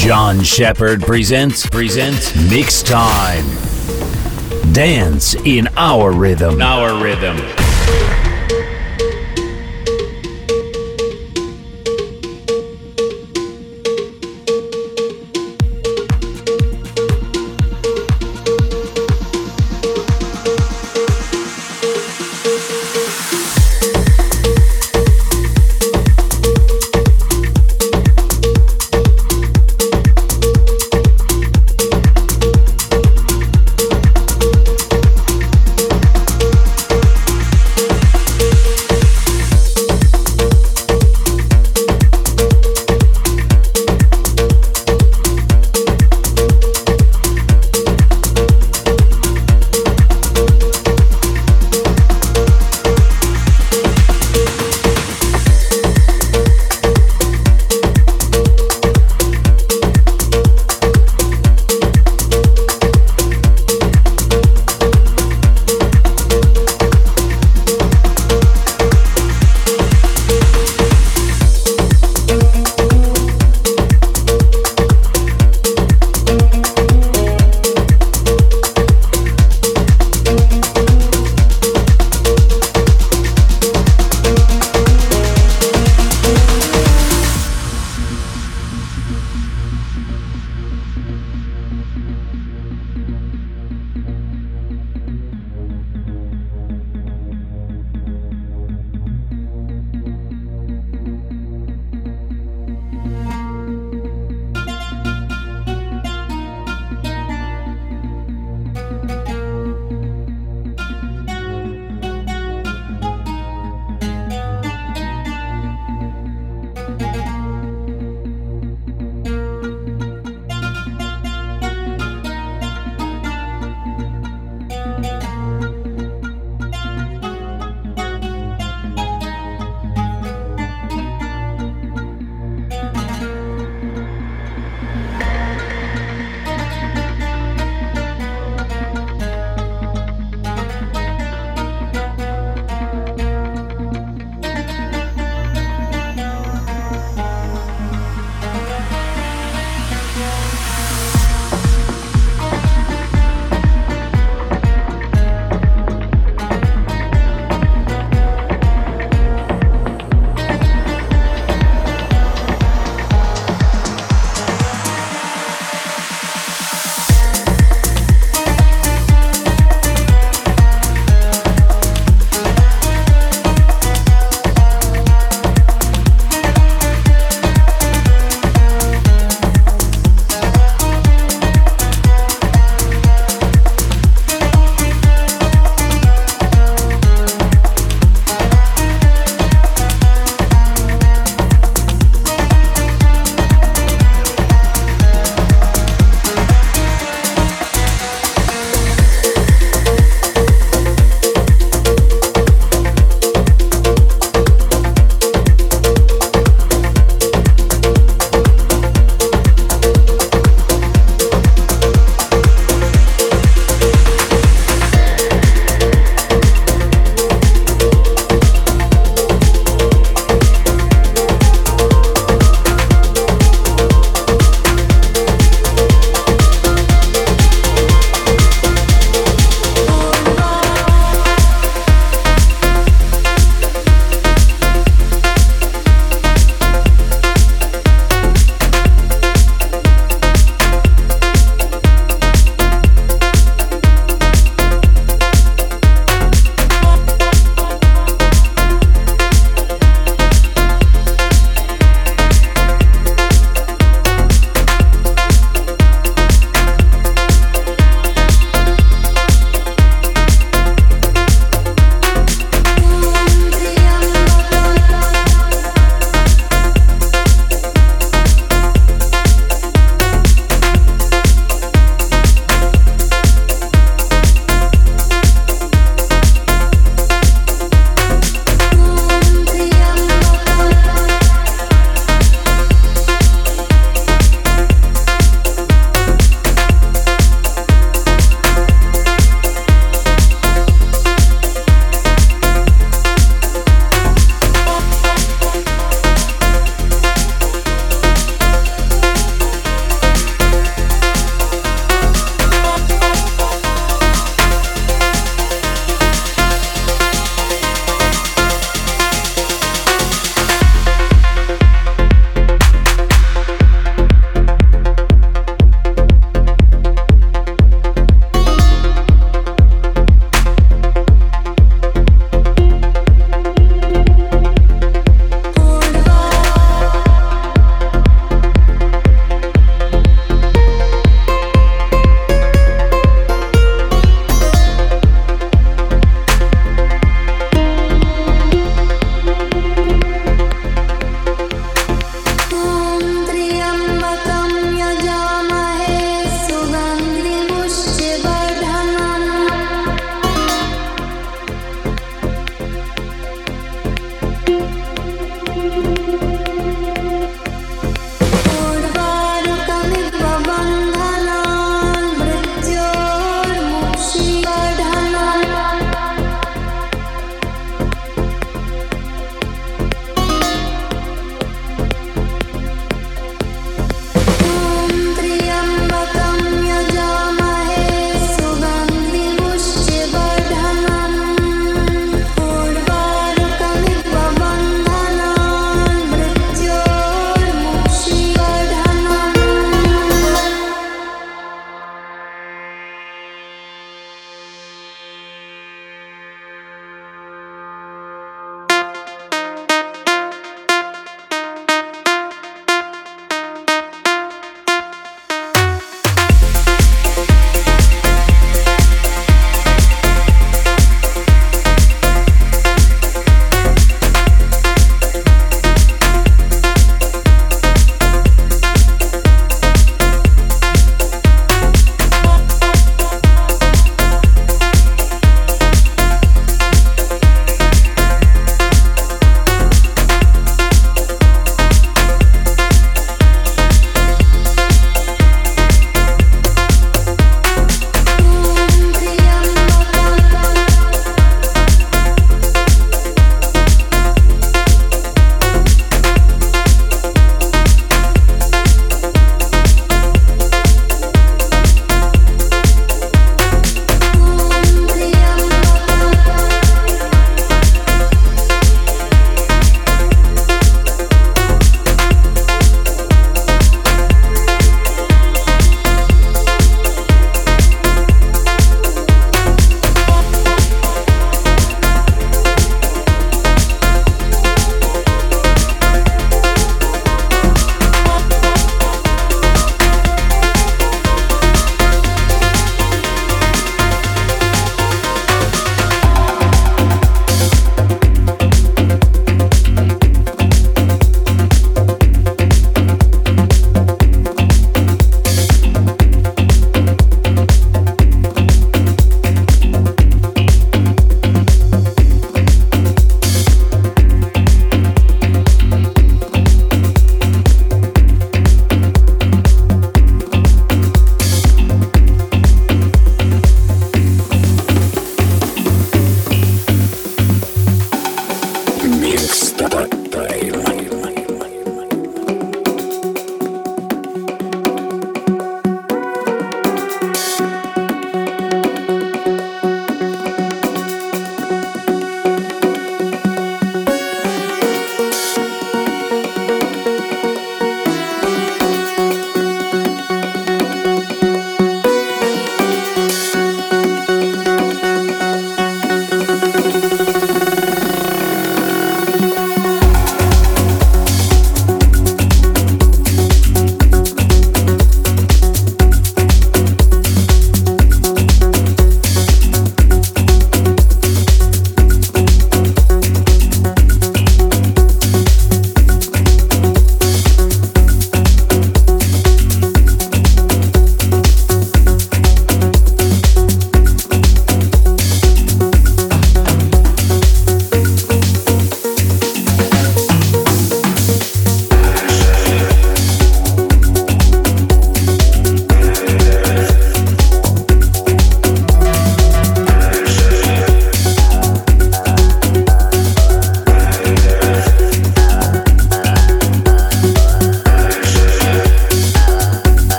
John Shepard presents presents Mix Time. Dance in our rhythm. Our rhythm.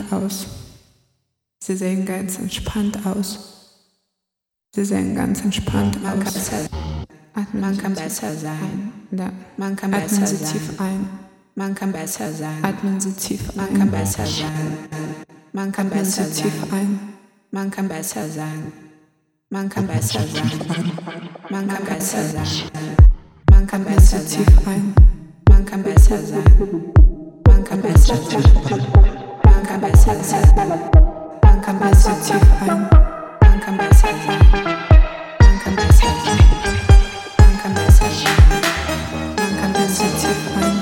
Entspannt aus. Sie sehen ganz entspannt aus. Sie sehen ganz entspannt aus. Atmen Man kann besser sein. Da. Man kann Atmen besser Sie sein. tief ein. Man kann besser sein. Atmen Sie tief Man kann ein. besser sein. Man kann Atmen besser Sie tief sein. ein. Man kann besser sein. Man kann besser sein. Man kann besser sein. Man kann Atmen besser Sie tief ein. Man kann besser sein. Man kann besser sein. Man kann besser sein. Man kann besser tief ein. Man kann besser sein. Man kann besser sein. Uncompetitive, to uncompetitive.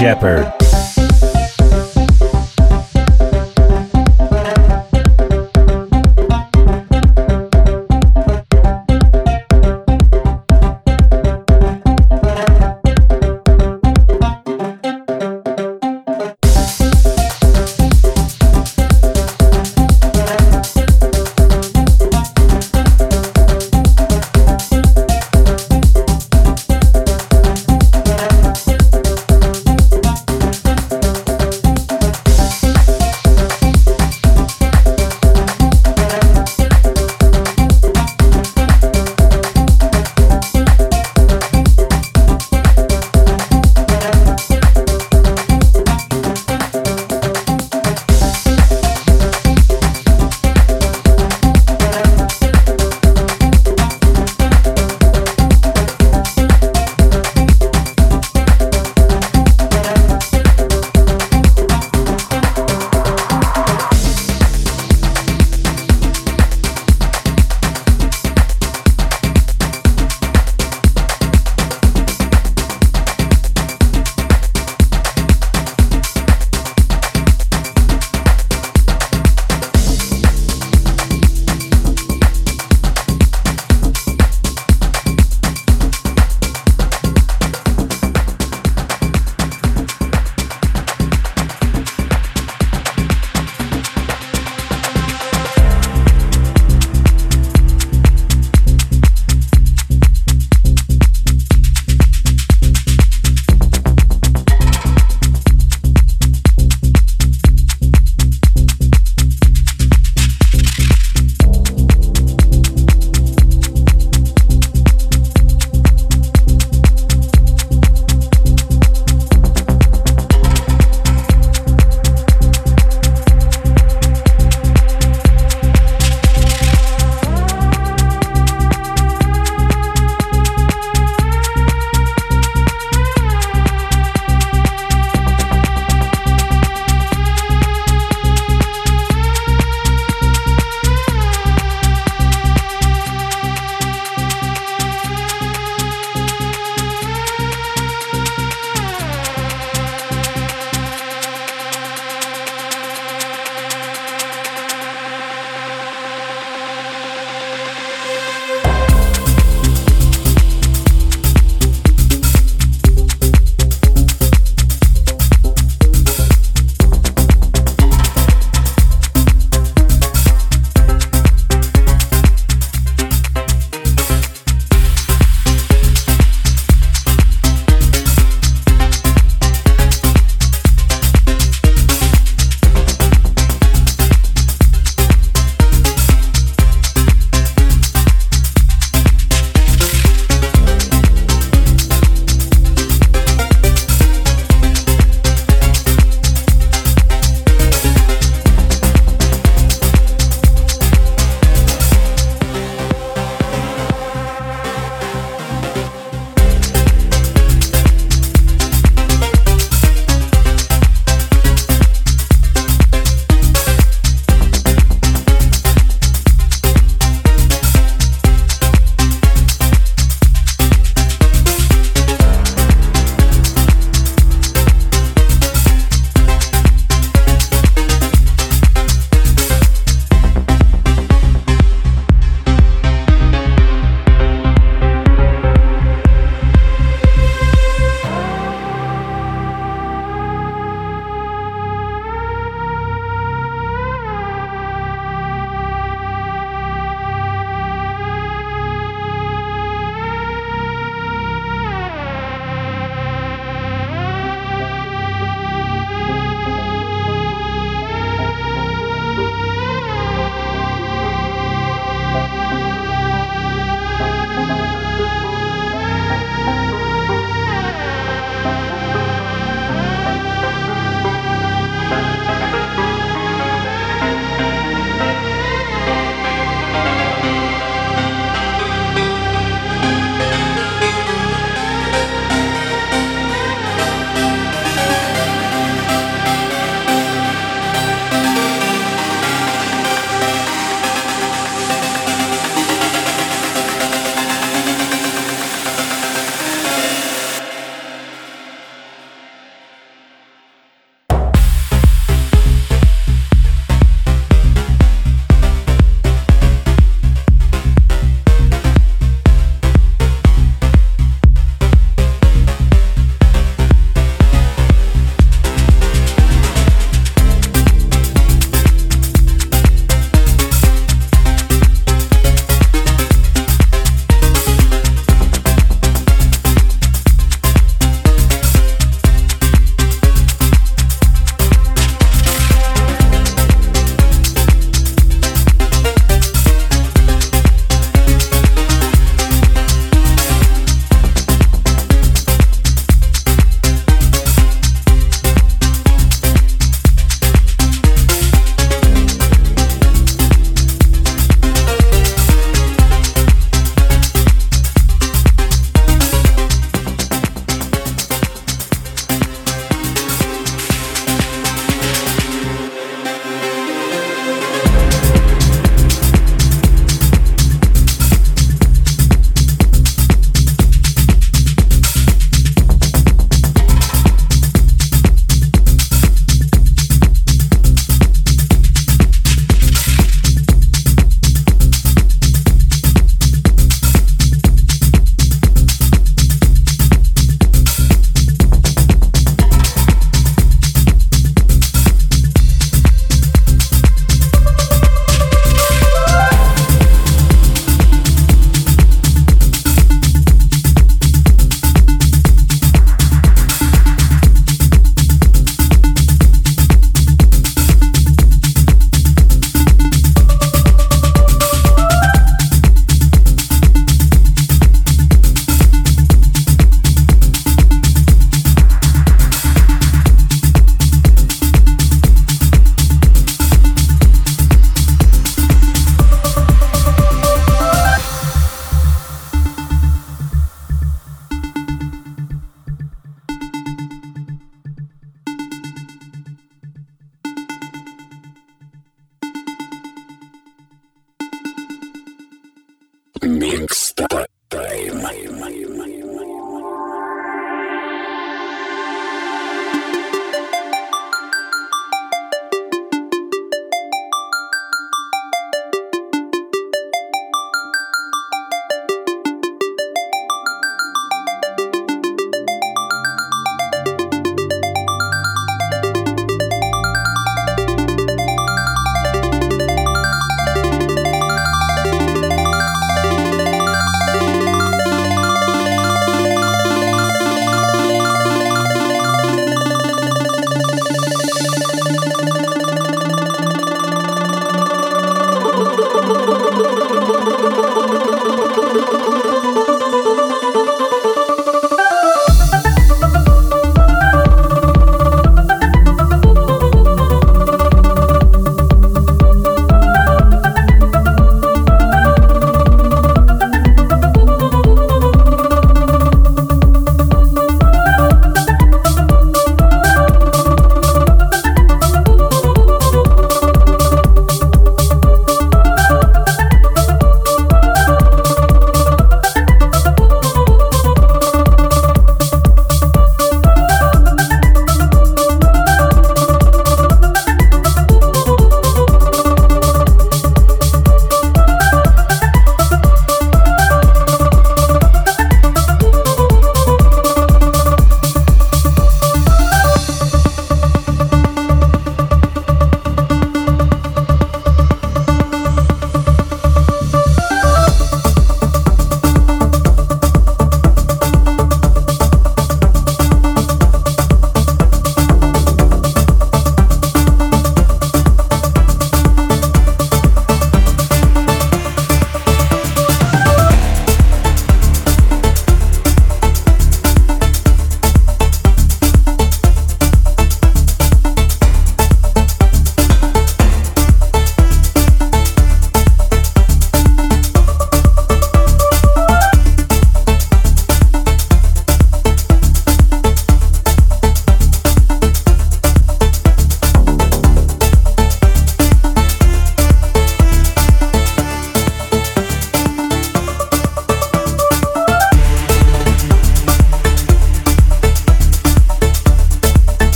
Shepard. Gangsta Time.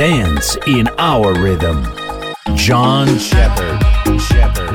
Dance in our rhythm. John Shepherd. Shepherd.